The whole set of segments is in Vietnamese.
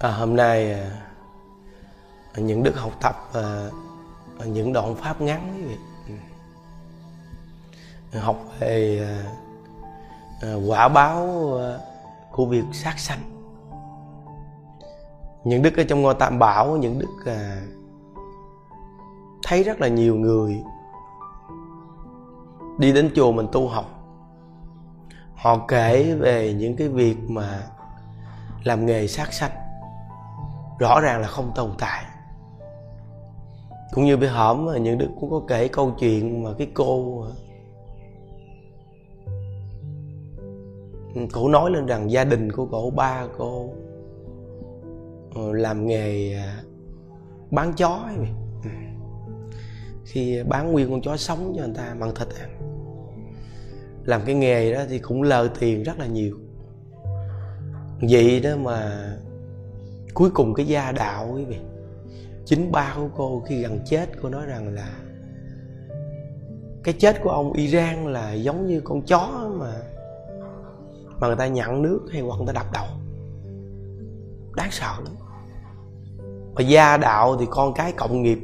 À, hôm nay à, những đức học tập à, những đoạn pháp ngắn quý vị. Ừ. Học về à, à, quả báo à, của việc sát sanh. Những đức ở trong ngôi tam bảo những đức à, thấy rất là nhiều người đi đến chùa mình tu học. Họ kể về những cái việc mà làm nghề sát sanh rõ ràng là không tồn tại cũng như bị hổm mà những đức cũng có kể câu chuyện mà cái cô ừ, cổ nói lên rằng gia đình của cổ, ba cô ừ, làm nghề à, bán chó ấy. Ừ. khi bán nguyên con chó sống cho người ta bằng thịt ăn làm cái nghề đó thì cũng lờ tiền rất là nhiều vậy đó mà cuối cùng cái gia đạo quý vị, chính ba của cô khi gần chết, cô nói rằng là cái chết của ông Iran là giống như con chó mà mà người ta nhặn nước hay hoặc người ta đập đầu. Đáng sợ lắm. Và gia đạo thì con cái cộng nghiệp,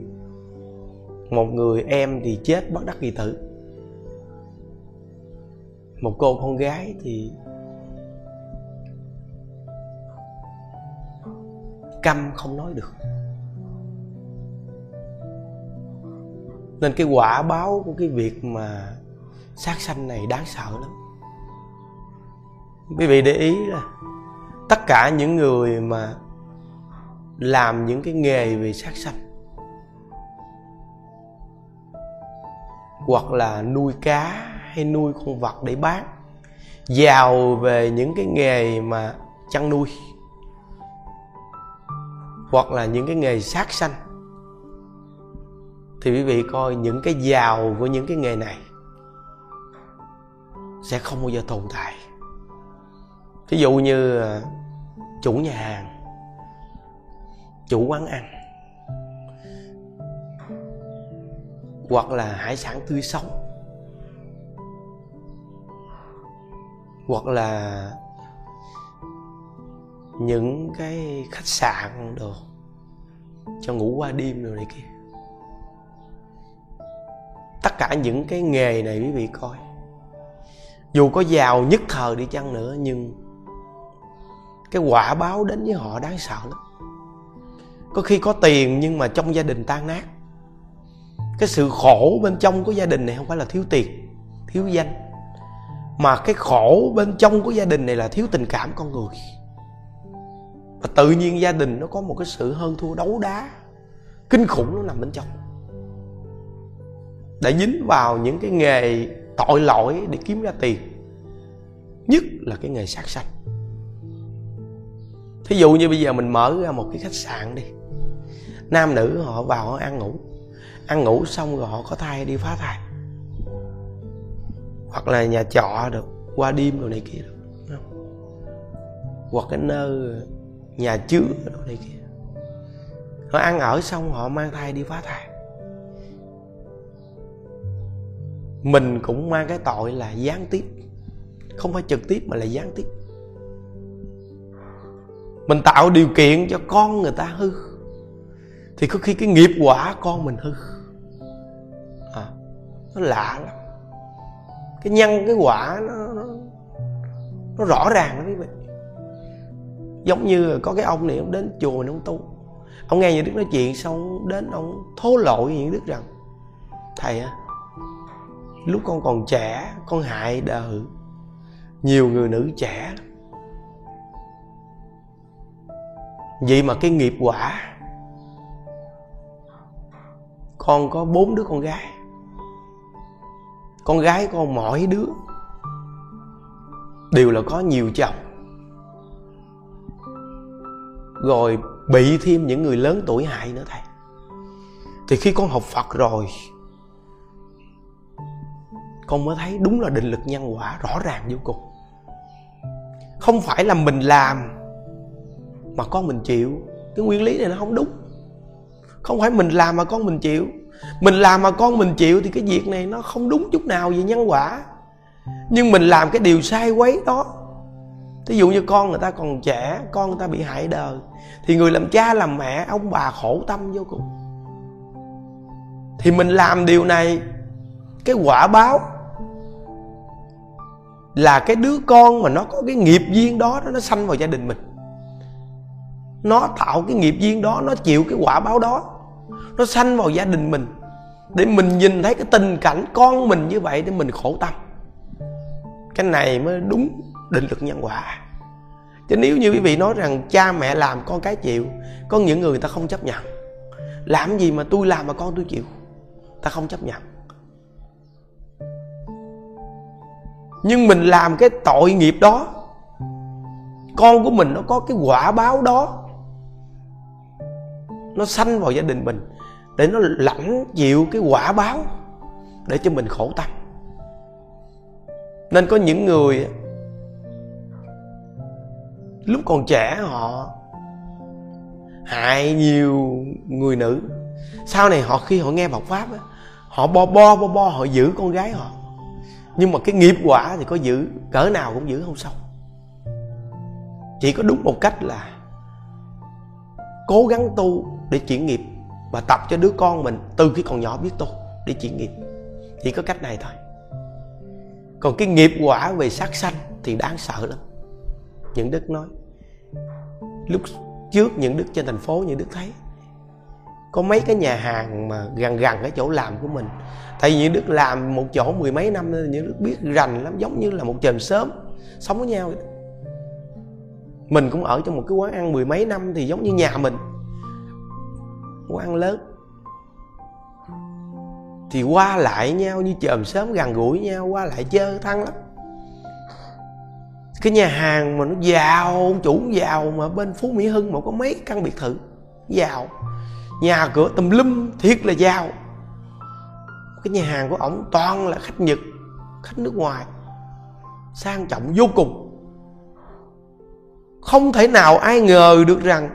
một người em thì chết bất đắc kỳ tử. Một cô con gái thì câm không nói được. Nên cái quả báo của cái việc mà sát sanh này đáng sợ lắm. Quý vị để ý là tất cả những người mà làm những cái nghề về sát sanh, hoặc là nuôi cá hay nuôi con vật để bán, giàu về những cái nghề mà chăn nuôi hoặc là những cái nghề sát sanh, thì quý vị coi những cái giàu của những cái nghề này sẽ không bao giờ tồn tại. Ví dụ như à, chủ nhà hàng, chủ quán ăn, hoặc là hải sản tươi sống, hoặc là những cái khách sạn đồ cho ngủ qua đêm rồi này kia. Tất cả những cái nghề này quý vị coi. Dù có giàu nhất thời đi chăng nữa, nhưng cái quả báo đến với họ đáng sợ lắm. Có khi có tiền nhưng mà trong gia đình tan nát. Cái sự khổ bên trong của gia đình này không phải là thiếu tiền, thiếu danh, mà cái khổ bên trong của gia đình này là thiếu tình cảm con người và tự nhiên gia đình nó có một cái sự hơn thua đấu đá. Kinh khủng nó nằm bên trong. Để dính vào những cái nghề tội lỗi để kiếm ra tiền. Nhất là cái nghề sát sanh. Thí dụ như bây giờ mình mở ra một cái khách sạn đi. Nam nữ họ vào họ ăn ngủ. Ăn ngủ xong rồi họ có thai đi phá thai. Hoặc là nhà trọ được, qua đêm rồi này kia được hoặc cái nơi nhà chứa đồ này kia. Họ ăn ở xong họ mang thai đi phá thai. Mình cũng mang cái tội là gián tiếp. Không phải trực tiếp mà là gián tiếp. Mình tạo điều kiện cho con người ta hư. Thì có khi cái nghiệp quả con mình hư. À, nó lạ lắm. Cái nhân cái quả nó nó, nó rõ ràng lắm quý vị giống như có cái ông này, ông đến chùa này ông tu. Ông nghe những đức nói chuyện xong đến ông thố lộ với những đức rằng, thầy á lúc con còn trẻ, con hại đời nhiều người nữ trẻ vậy mà cái nghiệp quả, con có bốn đứa con gái. Con gái con mỗi đứa đều là có nhiều chồng rồi bị thêm những người lớn tuổi hại nữa thầy. Thì khi con học phật rồi, con mới thấy đúng là định lực nhân quả rõ ràng vô cùng. Không phải là mình làm mà con mình chịu. Cái nguyên lý này nó không đúng. Không phải mình làm mà con mình chịu. Mình làm mà con mình chịu thì cái việc này nó không đúng chút nào về nhân quả. Nhưng mình làm cái điều sai quấy đó Thí dụ như con người ta còn trẻ, Con người ta bị hại đời, Thì người làm cha làm mẹ, Ông bà khổ tâm vô cùng. Thì mình làm điều này, Cái quả báo Là cái đứa con mà nó có cái nghiệp duyên đó Nó sanh vào gia đình mình. Nó tạo cái nghiệp duyên đó, Nó chịu cái quả báo đó, Nó sanh vào gia đình mình. Để mình nhìn thấy cái tình cảnh con mình như vậy Để mình khổ tâm. Cái này mới đúng định luật nhân quả. Chứ nếu như quý vị nói rằng cha mẹ làm con cái chịu có những người, người ta không chấp nhận. Làm gì mà tôi làm mà con tôi chịu? Ta không chấp nhận. Nhưng mình làm cái tội nghiệp đó con của mình nó có cái quả báo đó nó sanh vào gia đình mình để nó lãnh chịu cái quả báo để cho mình khổ tâm. Nên có những người lúc còn trẻ họ hại nhiều người nữ. Sau này họ khi họ nghe Phật pháp á, họ bo bo bo bo họ giữ con gái họ. Nhưng mà cái nghiệp quả thì có giữ cỡ nào cũng giữ không xong. Chỉ có đúng một cách là cố gắng tu để chuyển nghiệp và tập cho đứa con mình từ khi còn nhỏ biết tu để chuyển nghiệp. Chỉ có cách này thôi. Còn cái nghiệp quả về sát sanh thì đáng sợ lắm những đức nói. Lúc trước những đức trên thành phố, những đức thấy. Có mấy cái nhà hàng mà gần gần cái chỗ làm của mình. Tại vì những đức làm một chỗ mười mấy năm nên những đức biết rành lắm, giống như là một chòm sớm sống với nhau mình cũng ở trong một cái quán ăn mười mấy năm thì giống như nhà mình. Quán ăn lớn. Thì qua lại nhau như chòm sớm gần gũi nhau, qua lại chơi thân lắm cái nhà hàng mà nó giàu, chủ giàu mà bên phú mỹ hưng mà có mấy căn biệt thự, giàu. Nhà cửa tùm lum, thiệt là giàu. Cái nhà hàng của ổng toàn là khách nhật, khách nước ngoài. Sang trọng vô cùng. Không thể nào ai ngờ được rằng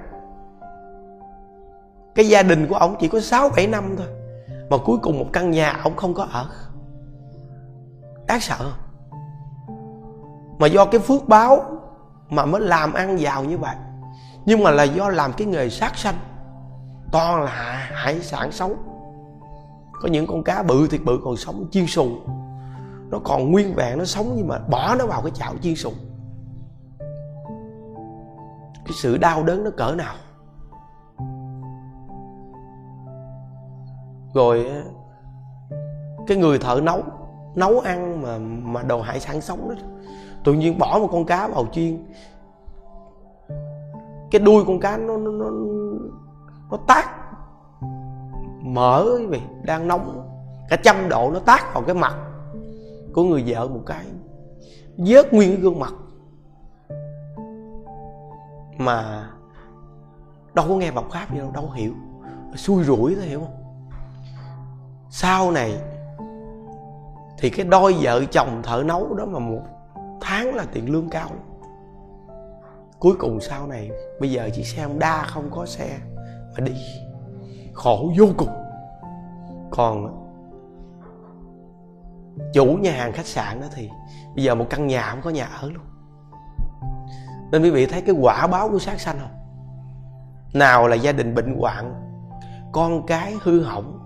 cái gia đình của ổng chỉ có 6 7 năm thôi, mà cuối cùng một căn nhà ổng không có ở. Đáng sợ không? Mà do cái phước báo mà mới làm ăn giàu như vậy. Nhưng mà là do làm cái nghề sát sanh. Toàn là hải sản sống. Có những con cá bự thiệt bự còn sống chiên sùng. Nó còn nguyên vẹn, nó sống nhưng mà bỏ nó vào cái chảo chiên sùng. Cái sự đau đớn nó cỡ nào? Rồi cái người thợ nấu nấu ăn mà mà đồ hải sản sống đó. Tự nhiên bỏ một con cá vào chiên. Cái đuôi con cá nó nó nó, nó tát mở quý vị đang nóng. Cả trăm độ nó tát vào cái mặt của người vợ một cái. Vớt nguyên cái gương mặt. Mà đâu có nghe bọc pháp gì đâu đâu hiểu. Xui rủi thôi hiểu không? Sau này thì cái đôi vợ chồng thợ nấu đó mà một tháng là tiền lương cao. Lắm cuối cùng sau này, bây giờ chỉ xe đa không có xe mà đi. Khổ vô cùng. Còn chủ nhà hàng khách sạn đó thì bây giờ một căn nhà không có nhà ở luôn. Nên quý vị thấy cái quả báo của sát sanh không? Nào là gia đình bệnh hoạn, con cái hư hỏng,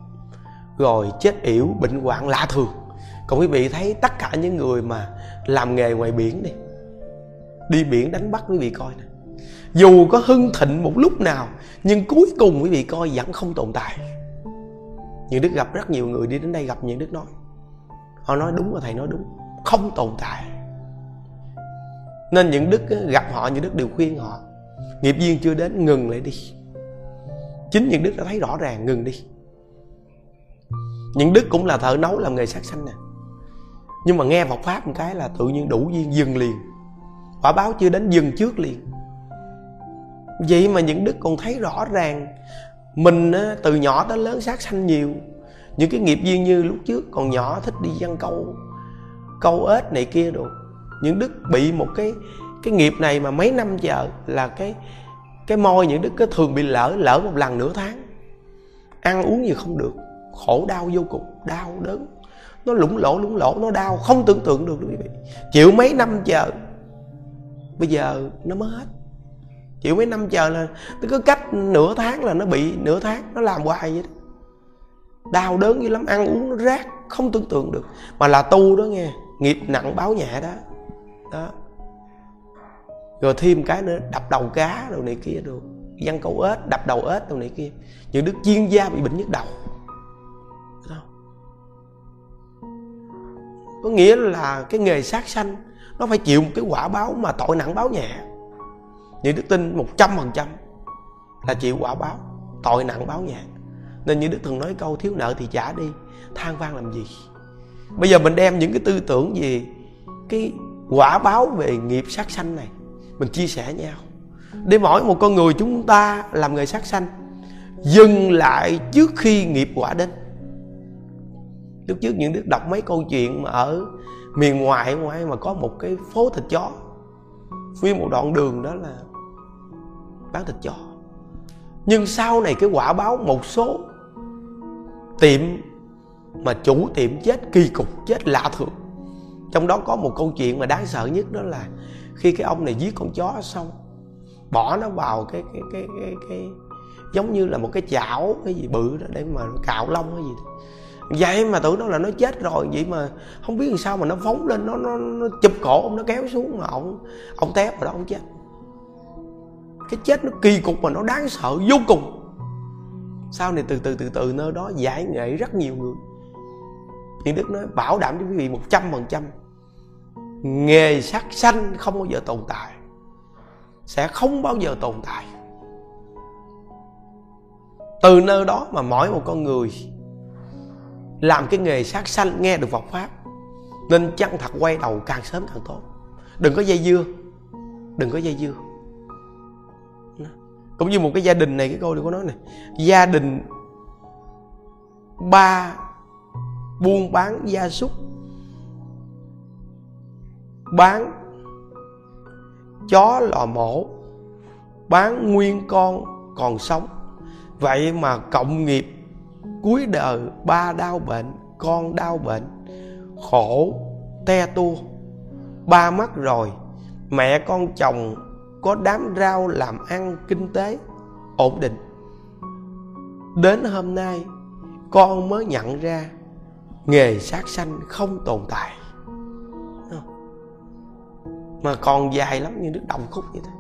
rồi chết yểu, bệnh hoạn lạ thường còn quý vị thấy tất cả những người mà làm nghề ngoài biển đi đi biển đánh bắt quý vị coi nè. Dù có hưng thịnh một lúc nào, nhưng cuối cùng quý vị coi vẫn không tồn tại. Những đức gặp rất nhiều người đi đến đây gặp những đức nói. Họ nói đúng và thầy nói đúng, không tồn tại. Nên những đức gặp họ, những đức đều khuyên họ, nghiệp duyên chưa đến, ngừng lại đi. Chính những đức đã thấy rõ ràng, ngừng đi. Những đức cũng là thợ nấu làm nghề sát sanh nè nhưng mà nghe Phật pháp một cái là tự nhiên đủ duyên, dừng liền. Quả báo chưa đến dừng trước liền. Vậy mà những đức còn thấy rõ ràng, mình từ nhỏ tới lớn sát sanh nhiều. Những cái nghiệp duyên như lúc trước còn nhỏ, thích đi văn câu câu ếch này kia rồi những đức bị một cái cái nghiệp này mà mấy năm chờ là cái cái môi những đức cứ thường bị lỡ lỡ một lần nửa tháng. Ăn uống gì không được, khổ đau vô cùng, đau đớn nó lủng lỗ lủng lỗ, nó đau, không tưởng tượng được quý vị. Chịu mấy năm chờ, bây giờ nó mới hết chịu mấy năm chờ là nó cứ cách nửa tháng là nó bị, nửa tháng nó làm hoài vậy đó. Đau đớn dữ lắm, ăn uống nó rác, không tưởng tượng được. Mà là tu đó nghe, nghiệp nặng báo nhẹ đó. Đó. Rồi thêm cái nữa, đập đầu cá đồ này kia đồ văn câu ếch, đập đầu ếch đồ này kia. Những đức chuyên gia bị bệnh nhức đầu. Có nghĩa là cái nghề sát sanh, nó phải chịu một cái quả báo mà tội nặng báo nhẹ. Những đức tin một trăm phần trăm là chịu quả báo tội nặng báo nhẹ. Nên như đức thường nói câu, thiếu nợ thì trả đi, than vang làm gì? Bây giờ mình đem những cái tư tưởng gì cái quả báo về nghiệp sát sanh này, mình chia sẻ nhau. Để mỗi một con người chúng ta làm nghề sát sanh, dừng lại trước khi nghiệp quả đến lúc trước những đức đọc mấy câu chuyện mà ở miền ngoài ngoài mà có một cái phố thịt chó. Nguyên một đoạn đường đó là bán thịt chó. Nhưng sau này cái quả báo một số tiệm mà chủ tiệm chết kỳ cục chết lạ thường. Trong đó có một câu chuyện mà đáng sợ nhất đó là khi cái ông này giết con chó xong bỏ nó vào cái cái cái cái, cái giống như là một cái chảo cái gì bự đó để mà cạo lông cái gì đó vậy mà tưởng nó là nó chết rồi. Vậy mà không biết làm sao mà nó phóng lên nó nó, nó chụp cổ ông nó kéo xuống mà ông ông té vào đó ông chết. Cái chết nó kỳ cục mà nó đáng sợ vô cùng. Sau này từ từ từ từ nơi đó giải nghệ rất nhiều người. Thiên Đức nói bảo đảm cho quý vị một trăm phần trăm Nghề sát sanh không bao giờ tồn tại Sẽ không bao giờ tồn tại. Từ nơi đó mà mỗi một con người làm cái nghề sát sanh nghe được Phật Pháp, Nên chăng thật quay đầu càng sớm càng tốt. Đừng có dây dưa, Đừng có dây dưa. Cũng như một cái gia đình này, cái câu đừng có nói này. Gia đình ba buôn bán gia súc, bán chó lò mổ, bán nguyên con còn sống. Vậy mà cộng nghiệp cuối đời ba đau bệnh, con đau bệnh, khổ te tua. Ba mất rồi, mẹ con chồng có đám rau làm ăn kinh tế, ổn định. Đến hôm nay, con mới nhận ra nghề sát sanh không tồn tại. Mà còn dài lắm như nước đồng khúc vậy thôi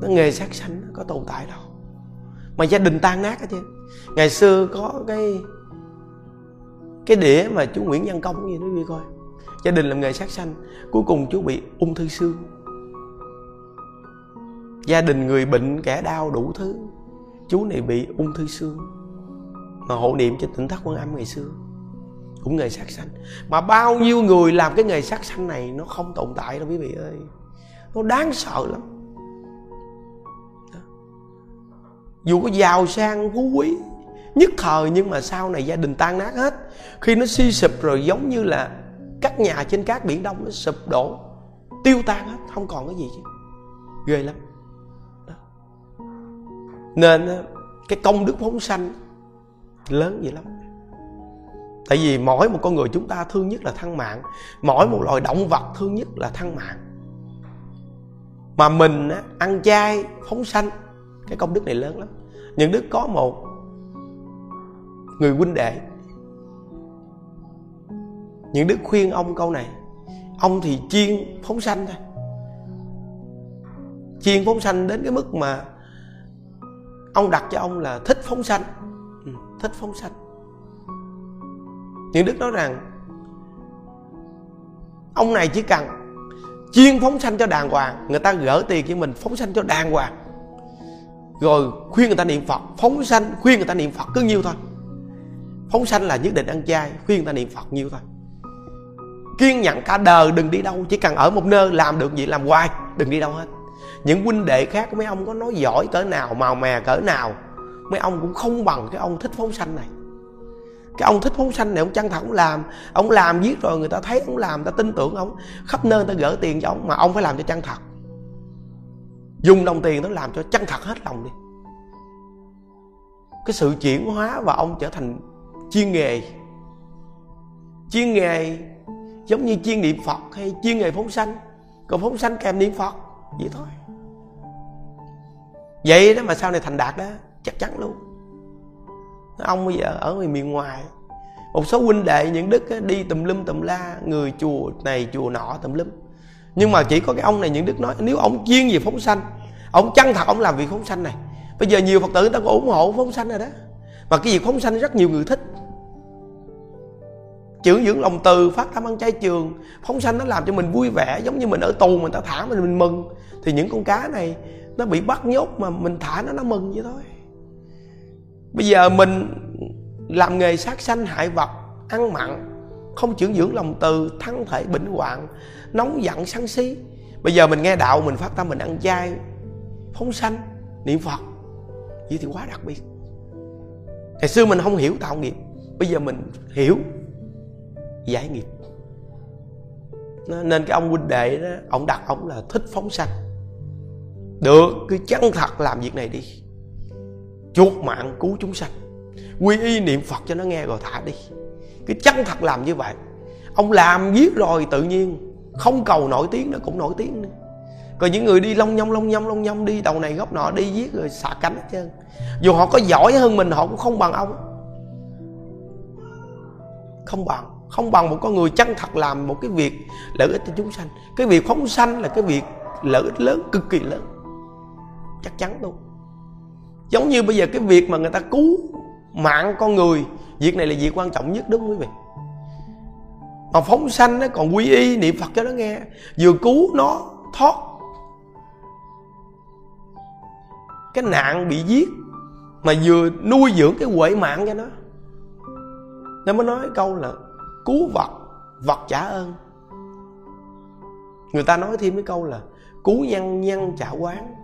nó nghề sát sanh có tồn tại đâu mà gia đình tan nát hết chứ. Ngày xưa có cái cái đĩa mà chú Nguyễn Văn Công gì đó, đi coi. Gia đình làm nghề sát sanh, cuối cùng chú bị ung thư xương. Gia đình người bệnh kẻ đau đủ thứ, chú này bị ung thư xương. Mà hộ niệm cho tỉnh thất quan âm ngày xưa, cũng nghề sát sanh. Mà bao nhiêu người làm cái nghề sát sanh này, nó không tồn tại đâu, quý vị ơi. Nó đáng sợ lắm. Dù có giàu sang phú quý nhất thời nhưng mà sau này gia đình tan nát hết. Khi nó suy sụp rồi giống như là các nhà trên các biển đông nó sụp đổ tiêu tan hết không còn cái gì chứ. Ghê lắm. Đó. nên cái công đức phóng sanh lớn vậy lắm. Tại vì mỗi một con người chúng ta thương nhất là thăng mạng mỗi một loài động vật thương nhất là thăng mạng. Mà mình á, ăn chay phóng sanh cái công đức này lớn lắm. Những đức có một người huynh đệ những đức khuyên ông câu này ông thì chiên phóng sanh thôi. Chiên phóng sanh đến cái mức mà ông đặt cho ông là thích phóng sanh. Ừ, thích phóng sanh. Những đức nói rằng ông này chỉ cần chiên phóng sanh cho đàng hoàng người ta gỡ tiền cho mình phóng sanh cho đàng hoàng rồi khuyên người ta niệm phật. Phóng sanh, khuyên người ta niệm phật cứ nhiêu thôi. Phóng sanh là nhất định ăn chay, khuyên người ta niệm phật nhiêu thôi. Kiên nhẫn cả đời đừng đi đâu, chỉ cần ở một nơi làm được gì làm hoài, đừng đi đâu hết. Những huynh đệ khác, mấy ông có nói giỏi cỡ nào, màu mè cỡ nào, mấy ông cũng không bằng cái ông thích phóng sanh này. Cái ông thích phóng sanh này, ông chân thật ông làm ông làm giết rồi người ta thấy ông làm ta tin tưởng ông, khắp nơi người ta gỡ tiền cho ông, mà ông phải làm cho chân thật dùng đồng tiền đó làm cho chân thật hết lòng đi. Cái sự chuyển hóa và ông trở thành chuyên nghề. Chuyên nghề giống như chuyên niệm phật hay chuyên nghề phóng sanh. Còn phóng sanh kèm niệm phật, vậy thôi. Vậy đó mà sau này thành đạt đó, chắc chắn luôn. Ông bây giờ ở miền ngoài, một số huynh đệ những đức đi tùm lum tùm la, người chùa này chùa nọ tùm lum nhưng mà chỉ có cái ông này, những đức nói, nếu ông chuyên về phóng sanh, ông chăng thật ông làm việc phóng sanh này. Bây giờ nhiều phật tử người ta cũng ủng hộ phóng sanh rồi đó. Mà cái việc phóng sanh rất nhiều người thích. Chữ dưỡng lòng từ, phát tâm ăn chay trường, phóng sanh nó làm cho mình vui vẻ, giống như mình ở tù mình ta thả mình mình mừng. Thì những con cá này, nó bị bắt nhốt mà mình thả nó nó mừng vậy thôi. Bây giờ mình làm nghề sát sanh hại vật, ăn mặn không trưởng dưỡng lòng từ thân thể, bệnh hoạn, nóng giận, sân si. Bây giờ mình nghe đạo, mình phát tâm, mình ăn chay, phóng sanh, niệm phật. Vậy thì quá đặc biệt. Ngày xưa mình không hiểu tạo nghiệp, bây giờ mình hiểu, giải nghiệp. Nên cái ông huynh đệ đó, ông đặt ông là thích phóng sanh. Được, cứ chân thật làm việc này đi. Chuột mạng cứu chúng sanh. Quy y niệm phật cho nó nghe rồi thả đi cứ chân thật làm như vậy. Ông làm viết rồi tự nhiên không cầu nổi tiếng nó cũng nổi tiếng nữa. Còn những người đi long nhông long nhông long nhông đi, đầu này góc nọ đi viết rồi xả cánh hết trơn. Dù họ có giỏi hơn mình, họ cũng không bằng ông. Không bằng không bằng một con người chân thật làm một cái việc lợi ích cho chúng sanh. Cái việc phóng sanh là cái việc lợi ích lớn, cực kỳ lớn. Chắc chắn luôn. Giống như bây giờ cái việc mà người ta cứu mạng con người việc này là việc quan trọng nhất đúng không quý vị. Mà phóng sanh nó còn quy y, niệm phật cho nó nghe, vừa cứu nó, thoát. Cái nạn bị giết, mà vừa nuôi dưỡng cái huệ mạng cho nó. Nên mới nói câu là cứu vật vật trả ơn. Người ta nói thêm cái câu là cứu nhân nhân trả quán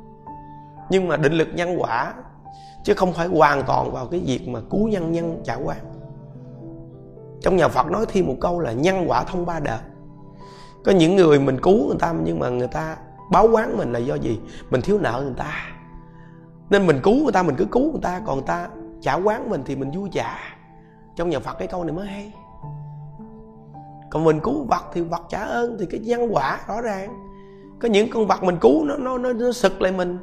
nhưng mà định lực nhân quả chứ không phải hoàn toàn vào cái việc mà cứu nhân nhân trả quan. Trong nhà phật nói thêm một câu là nhân quả thông ba đời có những người mình cứu người ta nhưng mà người ta báo quán mình là do gì? Mình thiếu nợ người ta. Nên mình cứu người ta mình cứ cứu người ta còn người ta trả quán mình thì mình vui trả trong nhà phật cái câu này mới hay. Còn mình cứu vật thì vật trả ơn thì cái nhân quả rõ ràng. Có những con vật mình cứu nó nó nó, nó sực lại mình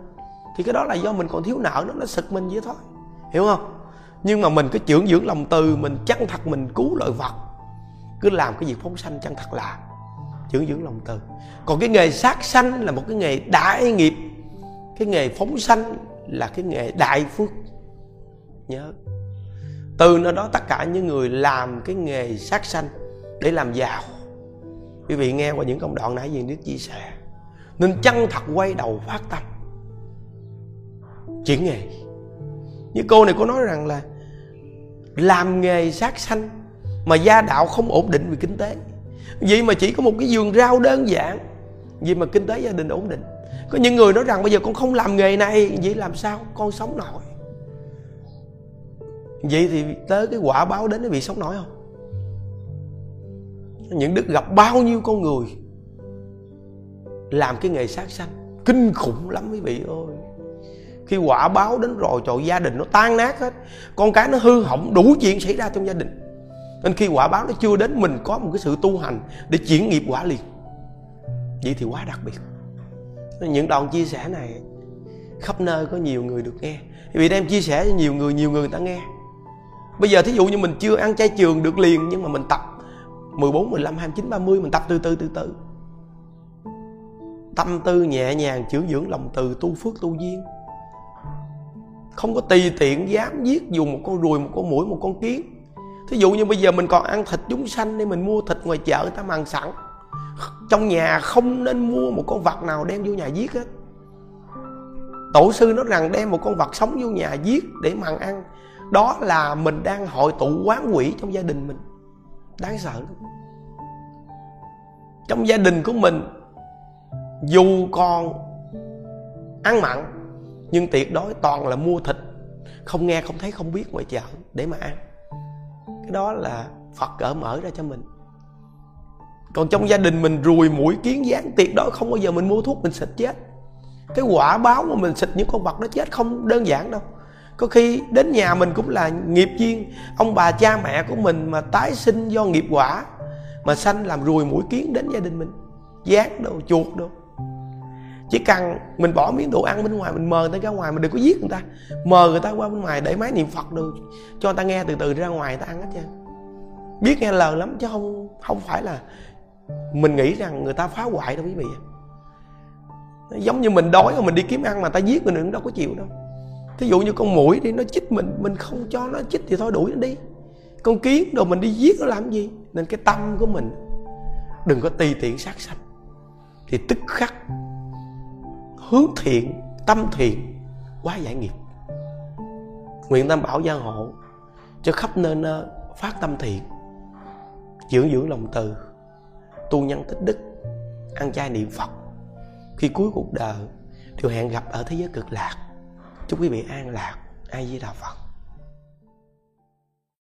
thì cái đó là do mình còn thiếu nợ nó nó sực mình vậy thôi. Hiểu không? Nhưng mà mình cứ trưởng dưỡng lòng từ, mình chân thật, mình cứu lợi vật. Cứ làm cái việc phóng sanh chân thật làm trưởng dưỡng lòng từ. Còn cái nghề sát sanh là một cái nghề đại nghiệp. Cái nghề phóng sanh là cái nghề đại phước. Nhớ. Từ nơi đó tất cả những người làm cái nghề sát sanh để làm giàu. Quý vị nghe qua những công đoạn nãy gì đức chia sẻ. Nên chân thật quay đầu phát tâm chuyển nghề. Như cô này cô nói rằng là làm nghề sát sanh mà gia đạo không ổn định về kinh tế. Vì mà chỉ có một cái vườn rau đơn giản vì mà kinh tế gia đình ổn định. Có những người nói rằng bây giờ con không làm nghề này, vậy làm sao? Con sống nổi. Vậy thì tới cái quả báo đến nó bị sống nổi không? Những đức gặp bao nhiêu con người làm cái nghề sát sanh, kinh khủng lắm quý vị ơi khi quả báo đến rồi trời gia đình nó tan nát hết. Con cái nó hư hỏng đủ chuyện xảy ra trong gia đình. Nên khi quả báo nó chưa đến mình có một cái sự tu hành để chuyển nghiệp quả liền. Vậy thì quá đặc biệt. Những đoạn chia sẻ này khắp nơi có nhiều người được nghe. Vì đem chia sẻ cho nhiều người nhiều người người ta nghe. Bây giờ thí dụ như mình chưa ăn chay trường được liền nhưng mà mình tập 14, 15, 29, 30 mình tập từ từ từ từ. Tâm tư nhẹ nhàng chữa dưỡng lòng từ tu phước tu duyên không có tùy tiện dám giết dùng một con ruồi, một con mũi, một con kiến. Thí dụ như bây giờ mình còn ăn thịt chúng sanh nên mình mua thịt ngoài chợ người ta mang sẵn. Trong nhà không nên mua một con vật nào đem vô nhà giết hết. Tổ sư nói rằng đem một con vật sống vô nhà giết để mặn ăn. Đó là mình đang hội tụ quán quỷ trong gia đình mình. Đáng sợ trong gia đình của mình, dù còn ăn mặn nhưng tiệc đó toàn là mua thịt. Không nghe, không thấy, không biết ngoài chợ để mà ăn. Cái đó là phật cỡ mở ra cho mình. Còn trong gia đình mình ruồi mũi kiến gián, tiệc đó không bao giờ mình mua thuốc mình xịt chết. Cái quả báo mà mình xịt những con vật nó chết không đơn giản đâu. Có khi đến nhà mình cũng là nghiệp duyên. Ông bà cha mẹ của mình mà tái sinh do nghiệp quả, mà sanh làm ruồi mũi kiến đến gia đình mình. Gián đâu, chuột đâu chỉ cần mình bỏ miếng đồ ăn bên ngoài, mình mời người ta ra ngoài, mình đừng có giết người ta. Mời người ta qua bên ngoài để máy niệm phật được, cho người ta nghe từ từ ra ngoài người ta ăn hết trơn. Biết nghe lời lắm chứ không không phải là mình nghĩ rằng người ta phá hoại đâu quý vị giống như mình đói mà mình đi kiếm ăn mà ta giết mình cũng đâu có chịu đâu. Thí dụ như con mũi đi, nó chích mình mình không cho nó chích thì thôi đuổi nó đi. Con kiến đồ mình đi giết nó làm gì? Nên cái tâm của mình đừng có tùy tiện sát sanh. Thì tức khắc hướng thiện, tâm thiện, quá giải nghiệp. Nguyện tam bảo gia hộ cho khắp nơi phát tâm thiện, dưỡng dưỡng lòng từ, tu nhân tích đức, ăn chay niệm phật. Khi cuối cuộc đời, đều hẹn gặp ở thế giới cực lạc. Chúc quý vị an lạc. Ai di đà phật.